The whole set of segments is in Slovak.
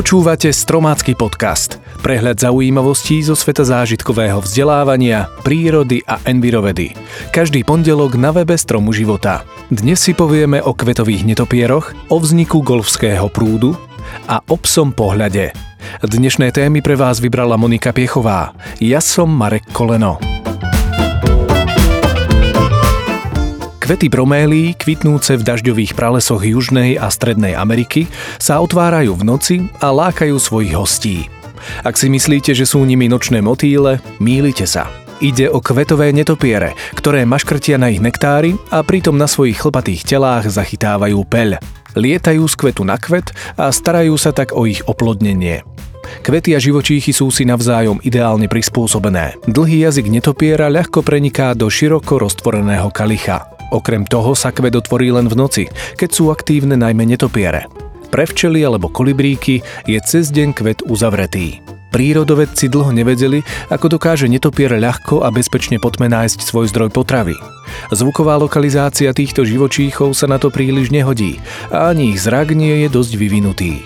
Počúvate Stromácky podcast. Prehľad zaujímavostí zo sveta zážitkového vzdelávania, prírody a envirovedy. Každý pondelok na webe Stromu života. Dnes si povieme o kvetových netopieroch, o vzniku golfského prúdu a o psom pohľade. Dnešné témy pre vás vybrala Monika Piechová. Ja som Marek Koleno. Kvety bromélí, kvitnúce v dažďových pralesoch Južnej a Strednej Ameriky, sa otvárajú v noci a lákajú svojich hostí. Ak si myslíte, že sú nimi nočné motýle, mýlite sa. Ide o kvetové netopiere, ktoré maškrtia na ich nektári a pritom na svojich chlpatých telách zachytávajú peľ. Lietajú z kvetu na kvet a starajú sa tak o ich oplodnenie. Kvety a živočíchy sú si navzájom ideálne prispôsobené. Dlhý jazyk netopiera ľahko preniká do široko roztvoreného kalicha. Okrem toho sa kvet otvorí len v noci, keď sú aktívne najmä netopiere. Pre včely alebo kolibríky je cez deň kvet uzavretý. Prírodovedci dlho nevedeli, ako dokáže netopier ľahko a bezpečne potme nájsť svoj zdroj potravy. Zvuková lokalizácia týchto živočíchov sa na to príliš nehodí a ani ich zrak nie je dosť vyvinutý.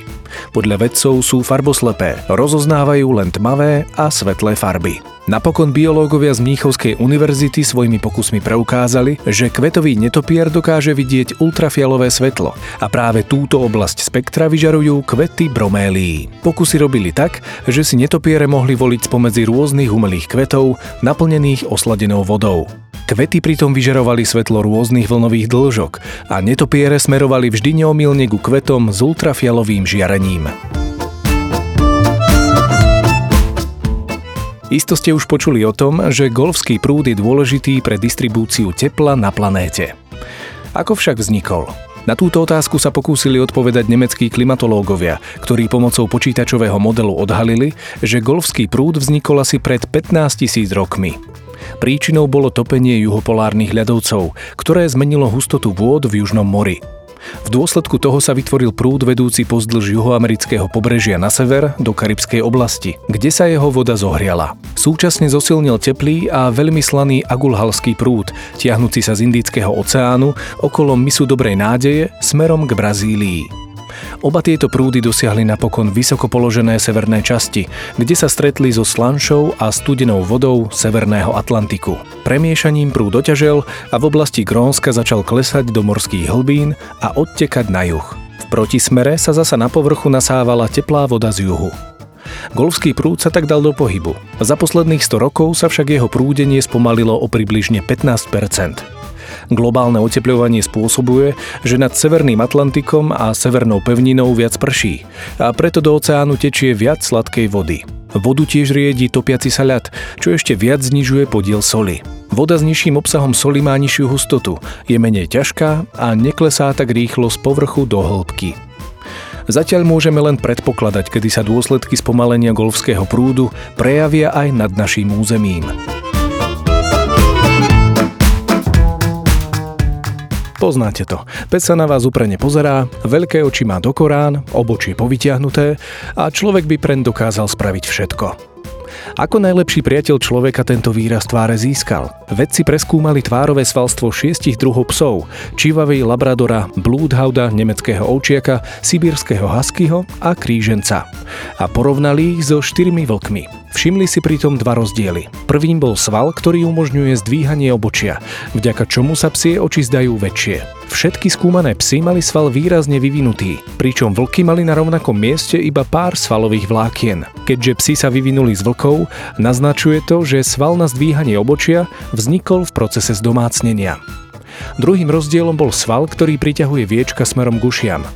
Podľa vedcov sú farboslepé, rozoznávajú len tmavé a svetlé farby. Napokon biológovia z Mníchovskej univerzity svojimi pokusmi preukázali, že kvetový netopier dokáže vidieť ultrafialové svetlo a práve túto oblasť spektra vyžarujú kvety bromélií. Pokusy robili tak, že si netopiere mohli voliť spomedzi rôznych umelých kvetov naplnených osladenou vodou. Kvety pritom vyžarovali svetlo rôznych vlnových dĺžok a netopiere smerovali vždy neomilne ku kvetom s ultrafialovým žiarením. Isto ste už počuli o tom, že golfský prúd je dôležitý pre distribúciu tepla na planéte. Ako však vznikol? Na túto otázku sa pokúsili odpovedať nemeckí klimatológovia, ktorí pomocou počítačového modelu odhalili, že golfský prúd vznikol asi pred 15 tisíc rokmi. Príčinou bolo topenie juhopolárnych ľadovcov, ktoré zmenilo hustotu vôd v Južnom mori. V dôsledku toho sa vytvoril prúd vedúci pozdĺž juhoamerického pobrežia na sever do Karibskej oblasti, kde sa jeho voda zohriala. Súčasne zosilnil teplý a veľmi slaný agulhalský prúd, tiahnúci sa z Indického oceánu okolo misu Dobrej nádeje smerom k Brazílii. Oba tieto prúdy dosiahli napokon vysoko položené severné časti, kde sa stretli so slanšou a studenou vodou Severného Atlantiku. Premiešaním prúd doťažel a v oblasti Grónska začal klesať do morských hlbín a odtekať na juh. V protismere sa zasa na povrchu nasávala teplá voda z juhu. Golfský prúd sa tak dal do pohybu. Za posledných 100 rokov sa však jeho prúdenie spomalilo o približne 15 Globálne oteplovanie spôsobuje, že nad Severným Atlantikom a Severnou pevninou viac prší a preto do oceánu tečie viac sladkej vody. Vodu tiež riedi topiaci sa ľad, čo ešte viac znižuje podiel soli. Voda s nižším obsahom soli má nižšiu hustotu, je menej ťažká a neklesá tak rýchlo z povrchu do hĺbky. Zatiaľ môžeme len predpokladať, kedy sa dôsledky spomalenia golfského prúdu prejavia aj nad naším územím. Poznáte to. Pec sa na vás uprene pozerá, veľké oči má do obočie povytiahnuté a človek by preň dokázal spraviť všetko. Ako najlepší priateľ človeka tento výraz tváre získal? Vedci preskúmali tvárové svalstvo šiestich druhov psov, čivavej labradora, blúdhauda, nemeckého ovčiaka, sibírskeho huskyho a kríženca. A porovnali ich so štyrmi vlkmi. Všimli si pritom dva rozdiely. Prvým bol sval, ktorý umožňuje zdvíhanie obočia, vďaka čomu sa psie oči zdajú väčšie. Všetky skúmané psy mali sval výrazne vyvinutý, pričom vlky mali na rovnakom mieste iba pár svalových vlákien. Keďže psi sa vyvinuli z vlkov, naznačuje to, že sval na zdvíhanie obočia vznikol v procese zdomácnenia. Druhým rozdielom bol sval, ktorý priťahuje viečka smerom k ušiam.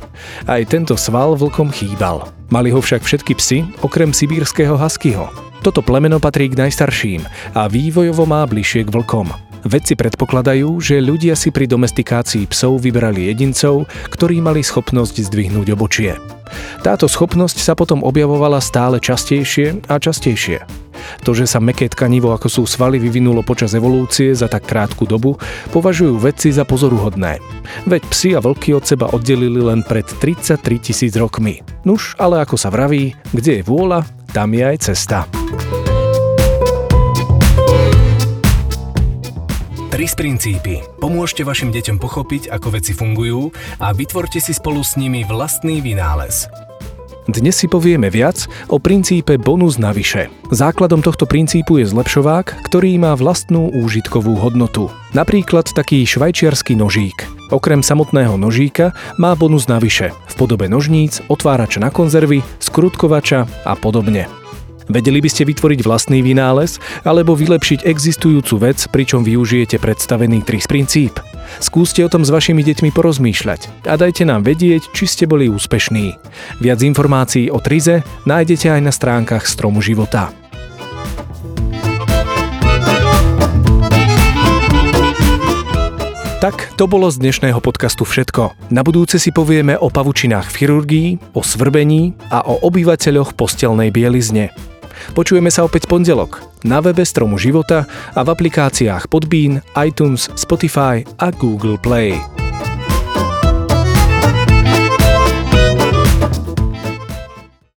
Aj tento sval vlkom chýbal. Mali ho však všetky psy, okrem sibírskeho huskyho. Toto plemeno patrí k najstarším a vývojovo má bližšie k vlkom. Vedci predpokladajú, že ľudia si pri domestikácii psov vybrali jedincov, ktorí mali schopnosť zdvihnúť obočie. Táto schopnosť sa potom objavovala stále častejšie a častejšie. To, že sa meké tkanivo ako sú svaly vyvinulo počas evolúcie za tak krátku dobu, považujú vedci za pozoruhodné. Veď psi a vlky od seba oddelili len pred 33 tisíc rokmi. Nuž, ale ako sa vraví, kde je vôľa, tam je aj cesta. TRIS princípy. Pomôžte vašim deťom pochopiť, ako veci fungujú a vytvorte si spolu s nimi vlastný vynález. Dnes si povieme viac o princípe bonus navyše. Základom tohto princípu je zlepšovák, ktorý má vlastnú úžitkovú hodnotu. Napríklad taký švajčiarsky nožík. Okrem samotného nožíka má bonus navyše v podobe nožníc, otvárača na konzervy, skrutkovača a podobne. Vedeli by ste vytvoriť vlastný vynález alebo vylepšiť existujúcu vec, pričom využijete predstavený TRIS princíp? Skúste o tom s vašimi deťmi porozmýšľať a dajte nám vedieť, či ste boli úspešní. Viac informácií o TRIZE nájdete aj na stránkach Stromu života. Tak, to bolo z dnešného podcastu všetko. Na budúce si povieme o pavučinách v chirurgii, o svrbení a o obyvateľoch postelnej bielizne. Počujeme sa opäť pondelok na webe Stromu života a v aplikáciách Podbean, iTunes, Spotify a Google Play.